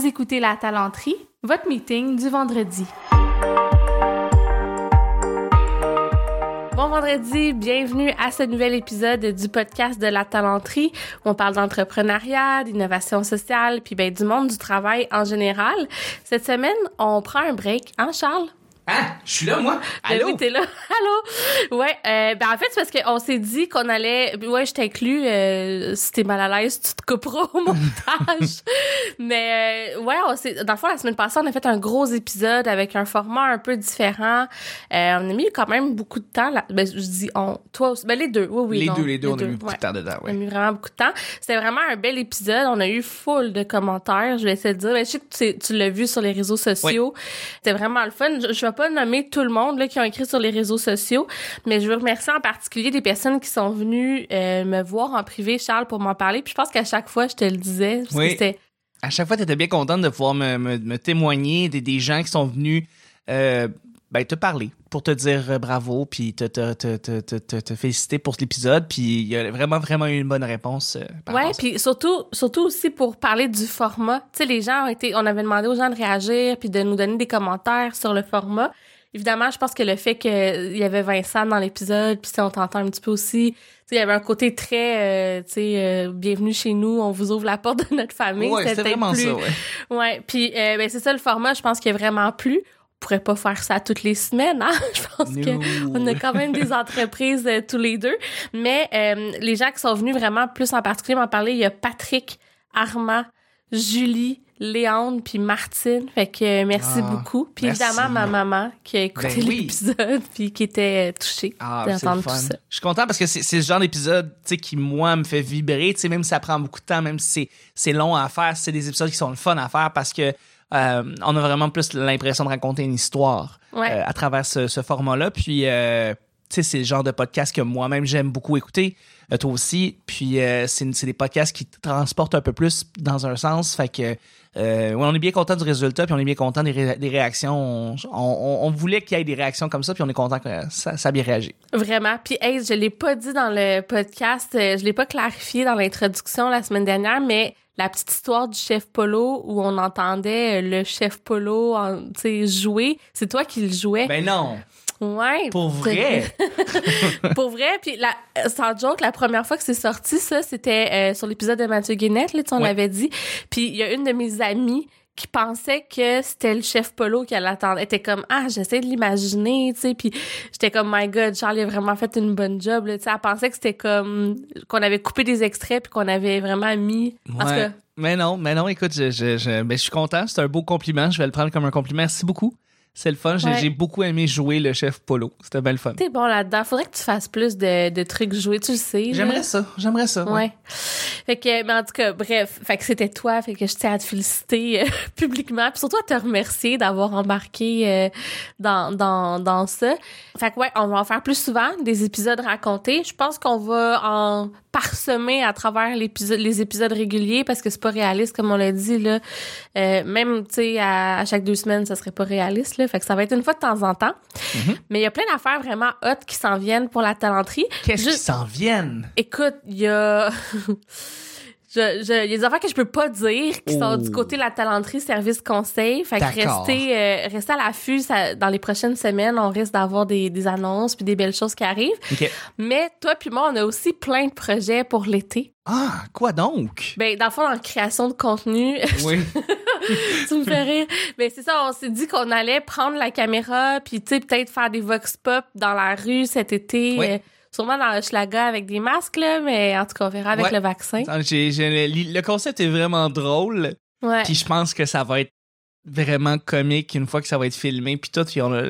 Vous écoutez La Talenterie, votre meeting du vendredi. Bon vendredi, bienvenue à ce nouvel épisode du podcast de La Talenterie où on parle d'entrepreneuriat, d'innovation sociale, puis ben, du monde du travail en général. Cette semaine, on prend un break, hein Charles? Ah, je suis là, moi. Ben Allô? oui, t'es là. Allô? Ouais, euh, ben en fait, c'est parce qu'on s'est dit qu'on allait... Ouais, je t'inclus. Euh, si t'es mal à l'aise, tu te couperas au montage. Mais euh, ouais, on s'est... Dans le fond, la semaine passée, on a fait un gros épisode avec un format un peu différent. Euh, on a mis quand même beaucoup de temps. Là. Ben, je dis on... Toi aussi. Ben les deux, oui, oui. les non, deux, les deux, on a mis beaucoup ouais. de temps dedans, On a mis vraiment beaucoup de temps. C'était vraiment un bel épisode. On a eu full de commentaires. Je vais essayer de dire. Ben, je sais que tu, tu l'as vu sur les réseaux sociaux. C'était vraiment le fun. Je, je vais pas nommer tout le monde là, qui ont écrit sur les réseaux sociaux, mais je veux remercier en particulier des personnes qui sont venues euh, me voir en privé, Charles, pour m'en parler. Puis je pense qu'à chaque fois, je te le disais. Parce Oui. que À chaque fois, tu étais bien contente de pouvoir me, me, me témoigner des, des gens qui sont venus euh, ben, te parler pour te dire euh, bravo, puis te, te, te, te, te, te- te féliciter pour l'épisode. Puis il y a vraiment, vraiment eu une bonne réponse. euh, par Ouais, puis surtout, surtout aussi pour parler du format. Tu sais, les gens ont été, on avait demandé aux gens de réagir puis de nous donner des commentaires sur le format. Évidemment, je pense que le fait qu'il y avait Vincent dans l'épisode, puis si on t'entend un petit peu aussi, tu sais, il y avait un côté très, euh, tu sais, euh, bienvenue chez nous, on vous ouvre la porte de notre famille. Ouais, c'était vraiment plus- ça, ouais. Ouais, puis euh, ben c'est ça le format, je pense qu'il a vraiment plu. On pourrait pas faire ça toutes les semaines, hein? Je pense que No. on a quand même des entreprises euh, tous les deux. Mais euh, les gens qui sont venus vraiment plus en particulier m'en parler, il y a Patrick, Armand, Julie, Léandre puis Martine. Fait que euh, merci Ah, beaucoup. Puis merci. évidemment ma maman qui a écouté Ben oui. l'épisode puis qui était touchée Ah, d'entendre tout ça. Je suis content parce que c'est ce genre d'épisode qui, moi, me fait vibrer. Sais, Même si ça prend beaucoup de temps, même si c'est- c'est long à faire, c'est des épisodes qui sont le fun à faire parce que euh, on a vraiment plus l'impression de raconter une histoire Ouais. euh, à travers ce, ce format-là. Puis, euh, sais, c'est le genre de podcast que moi-même j'aime beaucoup écouter. euh, toi aussi. Puis, euh, c'est des podcasts qui te transportent un peu plus dans un sens. Fait que, euh, ouais, on est bien content du résultat, puis on est bien content des, ré- des réactions. On, on- on voulait qu'il y ait des réactions comme ça, puis on est content que ça, ça a bien réagi. Vraiment. Puis, hey, je l'ai pas dit dans le podcast, je l'ai pas clarifié dans l'introduction la semaine dernière, mais la petite histoire du chef Polo où on entendait le chef Polo, en- jouer, c'est toi qui le jouais? Ben non, ouais. pour vrai? Pour vrai. Puis, la, sans joke, la première fois que c'est sorti, ça, c'était euh, sur l'épisode de Mathieu Guénette, là, tu sais, on Ouais. l'avait dit. Puis, il y a une de mes amies qui pensait que c'était le chef Polo qui l'attendait. Elle était comme, ah, j'essaie de l'imaginer, tu sais. Puis, j'étais comme, my God, Charlie a vraiment fait une bonne job, là, tu sais. Elle pensait que c'était comme, qu'on avait coupé des extraits puis qu'on avait vraiment mis. En tout Ouais. cas, Mais non, mais non, écoute, je, je, je, ben, je suis content. C'est un beau compliment. Je vais le prendre comme un compliment. Merci beaucoup. C'est le fun. J'ai Ouais. j'ai beaucoup aimé jouer le chef Polo. C'était bien le fun. t'es bon là-dedans. Faudrait que tu fasses plus de, de trucs joués, tu le sais. là. J'aimerais ça. J'aimerais ça. ouais. Ouais. Fait que, mais en tout cas, bref, fait que c'était toi, fait que je tiens à te féliciter euh, publiquement, puis surtout à te remercier d'avoir embarqué euh, dans, dans, dans ça. Fait que ouais, on va en faire plus souvent, des épisodes racontés. Je pense qu'on va en parsemer à travers l'épisode, les épisodes réguliers parce que c'est pas réaliste, comme on l'a dit, là. Euh, même, tu sais, à, à chaque deux semaines, ça serait pas réaliste, là. Fait que ça va être une fois de temps en temps. Mais il y a plein d'affaires vraiment hot qui s'en viennent pour la talenterie. Qu'est-ce qui s'en viennent? Écoute, il y a. Je, je, il y a des affaires que je peux pas dire qui sont Oh. du côté de la talenterie service conseil. Fait que restez, euh, restez à l'affût. Dans les prochaines semaines, on risque d'avoir des, des annonces puis des belles choses qui arrivent. Mais toi puis moi, on a aussi plein de projets pour l'été. Ah, quoi donc? Ben, dans le fond, dans la création de contenu, Oui. tu me fais rire. Ben, c'est ça, on s'est dit qu'on allait prendre la caméra puis, tu sais, peut-être faire des vox pop dans la rue cet été. Oui. euh, sûrement dans Hochelaga avec des masques, là, mais en tout cas, on verra avec Ouais. le vaccin. Attends, j'ai- le le concept est vraiment drôle. Ouais. Puis je pense que ça va être vraiment comique une fois que ça va être filmé. Puis tout, puis on a,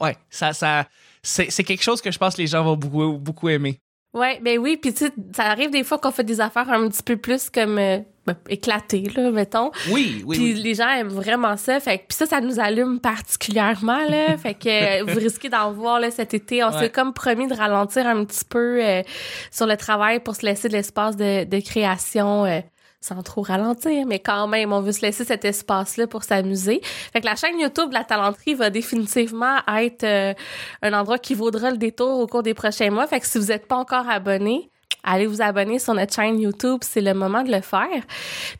ouais, ça, ça, c'est c'est quelque chose que je pense que les gens vont beaucoup, beaucoup aimer. Ouais, ben oui, puis tu sais, ça arrive des fois qu'on fait des affaires un petit peu plus comme euh, ben, éclatées, là, mettons. Oui, oui, puis oui. les gens aiment vraiment ça. Fait que puis ça, ça nous allume particulièrement, là. fait que euh, vous risquez d'en voir, là, cet été. On Ouais. s'est comme promis de ralentir un petit peu euh, sur le travail pour se laisser de l'espace de, de création. euh, sans trop ralentir, mais quand même, on veut se laisser cet espace-là pour s'amuser. Fait que la chaîne YouTube de la talenterie va définitivement être euh, un endroit qui vaudra le détour au cours des prochains mois. Fait que si vous n'êtes pas encore abonné, allez vous abonner sur notre chaîne YouTube, c'est le moment de le faire.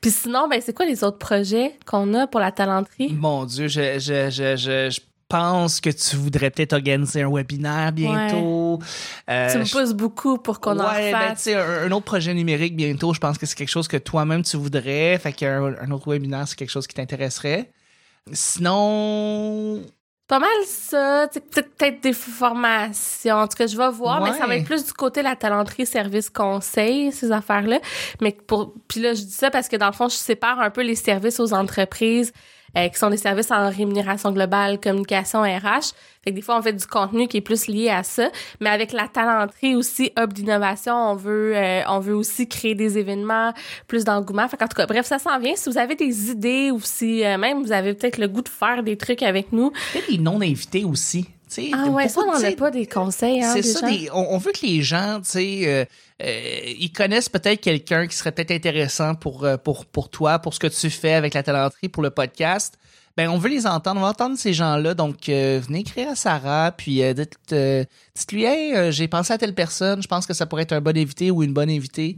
Puis sinon, ben c'est quoi les autres projets qu'on a pour la talenterie? Mon Dieu, je, je, je, je, je pense que tu voudrais peut-être organiser un webinaire bientôt? Euh, tu me je- pousses beaucoup pour qu'on en Ouais, ben, fasse. sais, un, un autre projet numérique bientôt, je pense que c'est quelque chose que toi-même tu voudrais. Fait qu'un un autre webinaire, c'est quelque chose qui t'intéresserait. Sinon, pas mal ça, peut-être des formations. En tout cas, je vais voir, mais ça va être plus du côté de la talenterie, service, conseil, ces affaires-là. Mais pour, puis là, je dis ça parce que dans le fond, je sépare un peu les services aux entreprises. Euh, qui sont des services en rémunération globale, communication RH. Fait que des fois, on fait du contenu qui est plus lié à ça. Mais avec la talenterie aussi, hub d'innovation, on veut, euh, on veut aussi créer des événements, plus d'engouement. Fait qu'en tout cas, bref, ça s'en vient. Si vous avez des idées ou si euh, même vous avez peut-être le goût de faire des trucs avec nous, peut-être les non-invités aussi. Ah ouais, ça, on n'en a pas des conseils, hein, C'est ça, des- on, on veut que les gens, tu sais, euh, euh, ils connaissent peut-être quelqu'un qui serait peut-être intéressant pour, euh, pour, pour toi, pour ce que tu fais avec la talenterie, pour le podcast. Ben, on veut les entendre, on va entendre ces gens-là. Donc, euh, venez écrire à Sarah, puis dites, dites-lui, hey, j'ai pensé à telle personne, je pense que ça pourrait être un bon invité ou une bonne invitée.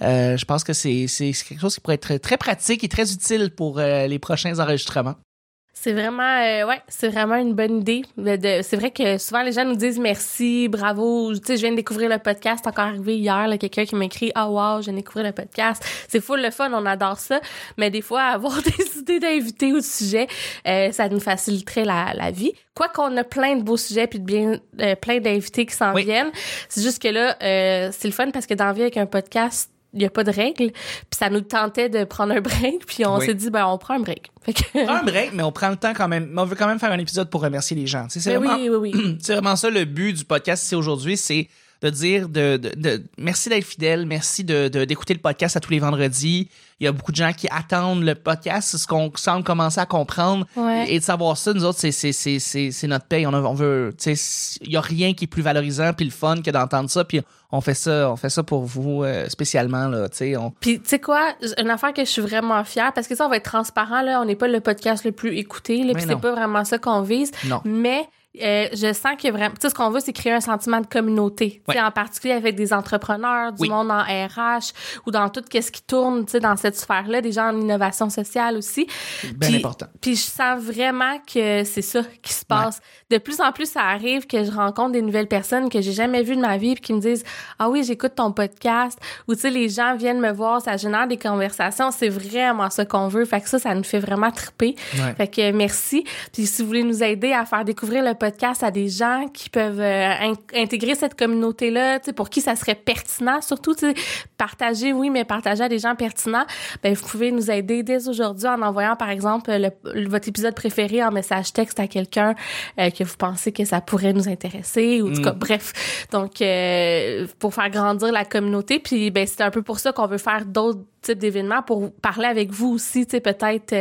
Je pense que c'est quelque chose qui pourrait être très, pratique et très utile pour les prochains enregistrements. C'est vraiment, euh, ouais, c'est vraiment une bonne idée. C'est vrai que souvent les gens nous disent merci, bravo. Tu sais, je viens de découvrir le podcast, c'est encore arrivé hier, là, quelqu'un qui m'écrit, ah wow, je viens de découvrir le podcast. C'est full le fun, on adore ça. Mais des fois, avoir des idées d'invités ou de sujets, euh, ça nous faciliterait la, la vie. Quoi qu'on a plein de beaux sujets puis de bien, euh, plein d'invités qui s'en Oui. viennent. C'est juste que là, euh, c'est le fun parce que la vie avec un podcast, il y a pas de règles. Puis ça nous tentait de prendre un break, puis on Oui. s'est dit, ben on prend un break. Fait que... Prends un break, mais on prend le temps quand même. Mais on veut quand même faire un épisode pour remercier les gens. C'est Ben vraiment, oui, oui, oui. c'est vraiment ça le but du podcast ici aujourd'hui, c'est de dire de, de, de- merci d'être fidèle, merci de d'écouter le podcast à tous les vendredis. Il y a beaucoup de gens qui attendent le podcast, c'est ce qu'on semble commencer à comprendre Ouais. et de savoir ça. Nous autres, c'est notre paye. On, a- on veut, tu sais, il y a rien qui est plus valorisant puis le fun que d'entendre ça. Puis on fait ça, on fait ça pour vous euh, spécialement là. Tu sais, on Puis tu sais quoi, une affaire que je suis vraiment fière parce que ça on va être transparent là, on n'est pas le podcast le plus écouté là, puis c'est pas vraiment ça qu'on vise, non. mais euh, je sens que vraiment, tu sais, ce qu'on veut, c'est créer un sentiment de communauté. Tu sais, Ouais. en particulier avec des entrepreneurs, du Oui. monde en RH ou dans tout ce qui tourne, tu sais, dans cette sphère-là, des gens en innovation sociale aussi. Bien important. Puis je sens vraiment que c'est ça qui se passe. De plus en plus, ça arrive que je rencontre des nouvelles personnes que j'ai jamais vues de ma vie puis qui me disent "Ah oui, j'écoute ton podcast" ou tu sais les gens viennent me voir, ça génère des conversations, c'est vraiment ça qu'on veut. Fait que ça ça nous fait vraiment triper. Ouais. Fait que merci. Puis si vous voulez nous aider à faire découvrir le podcast à des gens qui peuvent euh, in- intégrer cette communauté là, tu sais pour qui ça serait pertinent surtout partager oui, mais partager à des gens pertinents, ben vous pouvez nous aider dès aujourd'hui en envoyant par exemple le, le- votre épisode préféré en message texte à quelqu'un euh, que vous pensez que ça pourrait nous intéresser ou en tout cas bref. Donc euh, pour faire grandir la communauté puis ben c'est un peu pour ça qu'on veut faire d'autres types d'événements pour parler avec vous aussi, tu sais peut-être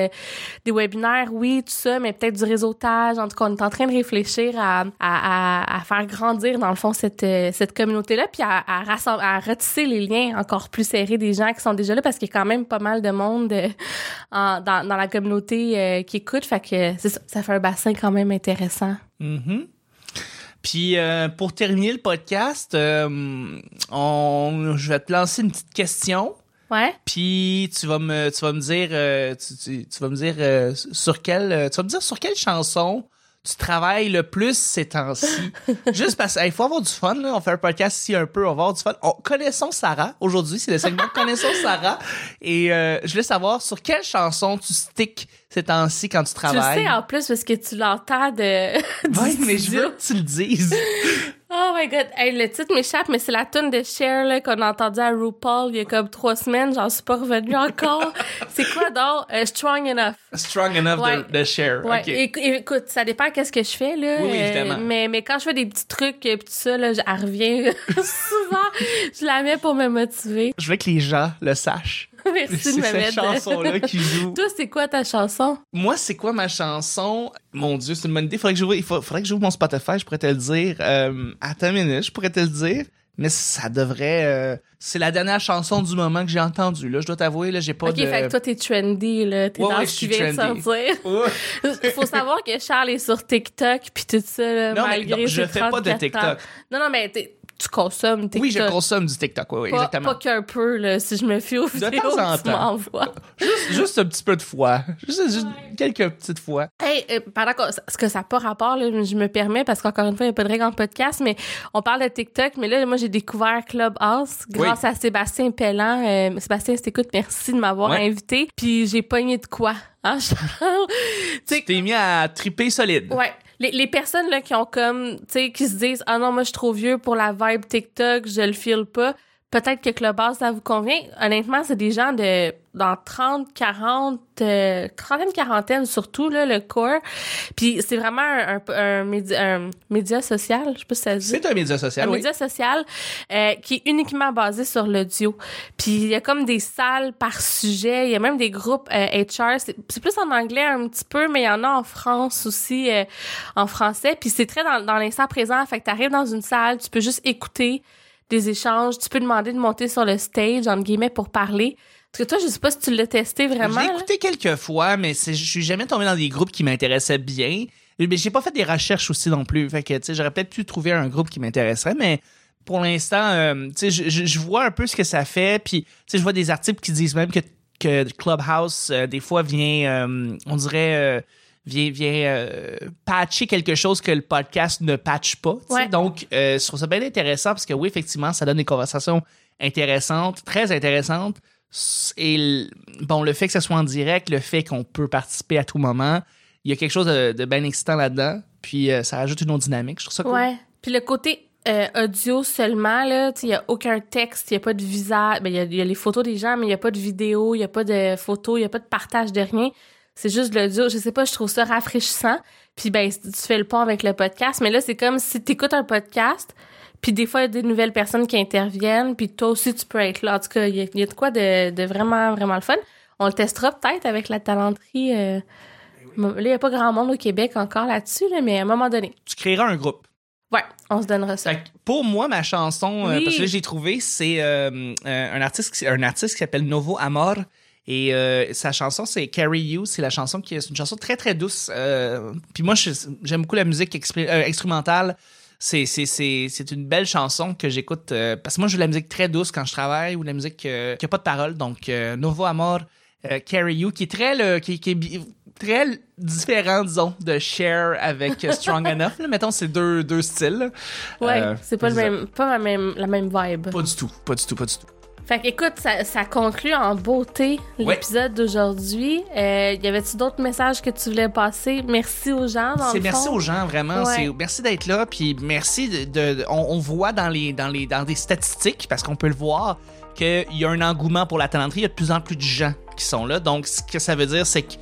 des webinaires, oui, tout ça, mais peut-être du réseautage. En tout cas, on est en train de réfléchir à, à, à, à faire grandir, dans le fond, cette, euh, cette communauté-là, puis à, à, rassem- à retisser les liens encore plus serrés des gens qui sont déjà là, parce qu'il y a quand même pas mal de monde euh, en- dans, dans la communauté euh, qui écoute. Fait que ça, ça fait un bassin quand même intéressant. Mhm. Puis euh, pour terminer le podcast, euh, on, je vais te lancer une petite question. Ouais? Puis tu vas me, tu vas me dire, euh, tu, tu- tu vas me dire sur quelle, tu vas me dire sur quelle chanson tu travailles le plus ces temps-ci. Juste parce qu'il faut avoir du fun. Là. On fait un podcast ici un peu, on va avoir du fun. On, connaissons Sarah. Aujourd'hui, c'est le segment Connaissons Sarah. Et euh, je voulais savoir sur quelle chanson tu sticks ces temps-ci quand tu Tu le travailles. sais en plus parce que tu l'entends de. Ouais, mais je veux que tu le dises. Oh my god, hey, le titre m'échappe, mais c'est la tune de Cher qu'on a entendu à RuPaul il y a comme trois semaines. J'en suis pas revenue encore. c'est quoi donc? Euh, Strong Enough. Strong enough Ouais. de, de share. Ouais, écoute, ça dépend qu'est-ce que je fais là. Oui, oui, Euh, évidemment. mais mais quand je fais des petits trucs et tout ça là, je- elle revient souvent. Je la mets pour me motiver. Je veux que les gens le sachent. Merci de me cette chanson-là qui joue. Toi, c'est quoi ta chanson? Moi, c'est quoi ma chanson? Mon Dieu, c'est une bonne idée. Faudrait que j'ouvre, il faudrait que j'ouvre mon Spotify, je pourrais te le dire. Euh, attends une minute, je pourrais te le dire. Mais ça devrait... euh, c'est la dernière chanson du moment que j'ai entendue. Là, je dois t'avouer, là, j'ai pas Ok, de... fait que toi t'es trendy là, t'es Ouais, dans ouais, ce qui vient de sortir. Ouais. Faut savoir que Charles est sur TikTok puis tout ça là, Non, mais malgré non, je fais pas de 34 ans. TikTok. Non non mais t'es- tu consommes TikTok. Oui, je consomme du TikTok, oui, oui pas, exactement. Pas qu'un peu, là, si je me fie aux De vidéos temps en que tu temps. m'envoies. Juste, juste un petit peu de fois. Juste, juste quelques petites fois. Hey, euh, pendant qu'on- ce que ça n'a pas rapport, là, je me permets, parce qu'encore une fois, il n'y a pas de règle en podcast, mais on parle de TikTok, mais là, moi, j'ai découvert Clubhouse grâce à Sébastien Pellan. Euh, Sébastien, si t'écoutes, merci de m'avoir Ouais. invité. Puis j'ai pogné de quoi, hein, Charles? Tu t'es mis à triper solide. Ouais. Les, les personnes là, qui ont comme, tu sais, qui se disent Ah non, moi je suis trop vieux pour la vibe TikTok, je le file pas. Peut-être que Clubhouse, ça vous convient. Honnêtement, c'est des gens de dans 30, 40, euh, trentaine, quarantaine surtout, là, le core. Puis c'est vraiment un, un, un média, un média social, je sais pas si ça se dit C'est un média social, un oui. média social euh, qui est uniquement basé sur l'audio. Puis il y a comme des salles par sujet, il y a même des groupes euh, HR, c'est c'est plus en anglais un petit peu, mais il y en a en France aussi, euh, en français. Puis c'est très dans, dans l'instant présent, fait que t'arrives dans une salle, tu peux juste écouter des échanges, tu peux demander de monter sur le stage, entre guillemets, pour parler. Parce que toi, je sais pas si tu l'as testé vraiment. là. écouté quelques fois, mais je suis jamais tombé dans des groupes qui m'intéressaient bien. Mais j'ai pas fait des recherches aussi non plus. Fait que, tu sais, j'aurais peut-être pu trouver un groupe qui m'intéresserait, mais pour l'instant, euh, tu sais, je, vois un peu ce que ça fait. Puis, tu sais, je vois des articles qui disent même que, que Clubhouse, euh, des fois, vient, euh, on dirait, vient, vient euh, patcher quelque chose que le podcast ne patche pas. Ouais. Donc, euh, je trouve ça bien intéressant parce que oui, effectivement, ça donne des conversations intéressantes, très intéressantes. Et bon, le fait que ça soit en direct, le fait qu'on peut participer à tout moment, il y a quelque chose de, de bien excitant là-dedans. Puis euh, ça rajoute une autre dynamique. Je trouve ça cool. Ouais. Puis le côté euh, audio seulement, là, il n'y a aucun texte, il n'y a pas de visage. Ben, il y a, il y a les photos des gens, mais il n'y a pas de vidéo, il n'y a pas de photos, il n'y a pas de partage de rien. C'est juste de l'audio. Je sais pas, je trouve ça rafraîchissant. Puis ben, tu fais le pont avec le podcast. Mais là, c'est comme si tu écoutes un podcast, puis des fois, il y a des nouvelles personnes qui interviennent, puis toi aussi, tu peux être là. En tout cas, il y a, il y a de quoi de, de vraiment, vraiment le fun. On le testera peut-être avec la talenterie. euh, Là, il n'y a pas grand monde au Québec encore là-dessus, là, mais à un moment donné. Tu créeras un groupe. Ouais, on se donnera ça. Fait que pour moi, ma chanson, euh, parce que j'ai trouvé, c'est euh, un artiste, un artiste qui s'appelle Novo Amor. Et euh, sa chanson, c'est Carry You. C'est la chanson qui est une chanson très très douce. Euh, puis moi, j'aime beaucoup la musique euh, instrumentale. C'est une belle chanson que j'écoute euh, parce que moi, je veux de la musique très douce quand je travaille ou de la musique qui a pas de paroles. Donc Novo Amor, Carry You, qui est très le, qui, qui est très différent, disons, de Cher avec Strong Enough. Là. Mettons, c'est deux deux styles. Ouais, c'est pas, le même, pas la même, la même vibe. Pas du tout, pas du tout, pas du tout. Fait que, écoute, ça, ça conclut en beauté l'épisode d'aujourd'hui. Euh, y avait-tu d'autres messages que tu voulais passer? Merci aux gens, dans C'est le merci fond. aux gens vraiment, Ouais. merci d'être là puis merci de, de- on, on voit dans les dans les dans des statistiques parce qu'on peut le voir qu'il y a un engouement pour la talenterie, il y a de plus en plus de gens qui sont là. Donc ce que ça veut dire c'est que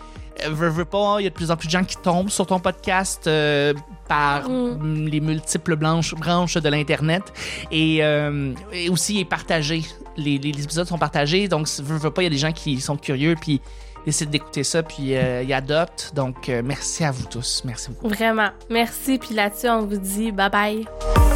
euh, veux, veux pas, il y a de plus en plus de gens qui tombent sur ton podcast euh, par Mm. les multiples branches, branches de l'internet et, euh, et aussi il est partagé. Les, épisodes sont partagés, donc veux, veux pas, il y a des gens qui sont curieux puis décident d'écouter ça puis euh, ils adoptent. Donc euh, merci à vous tous, merci beaucoup. Vraiment. Merci. Puis là-dessus, on vous dit bye bye.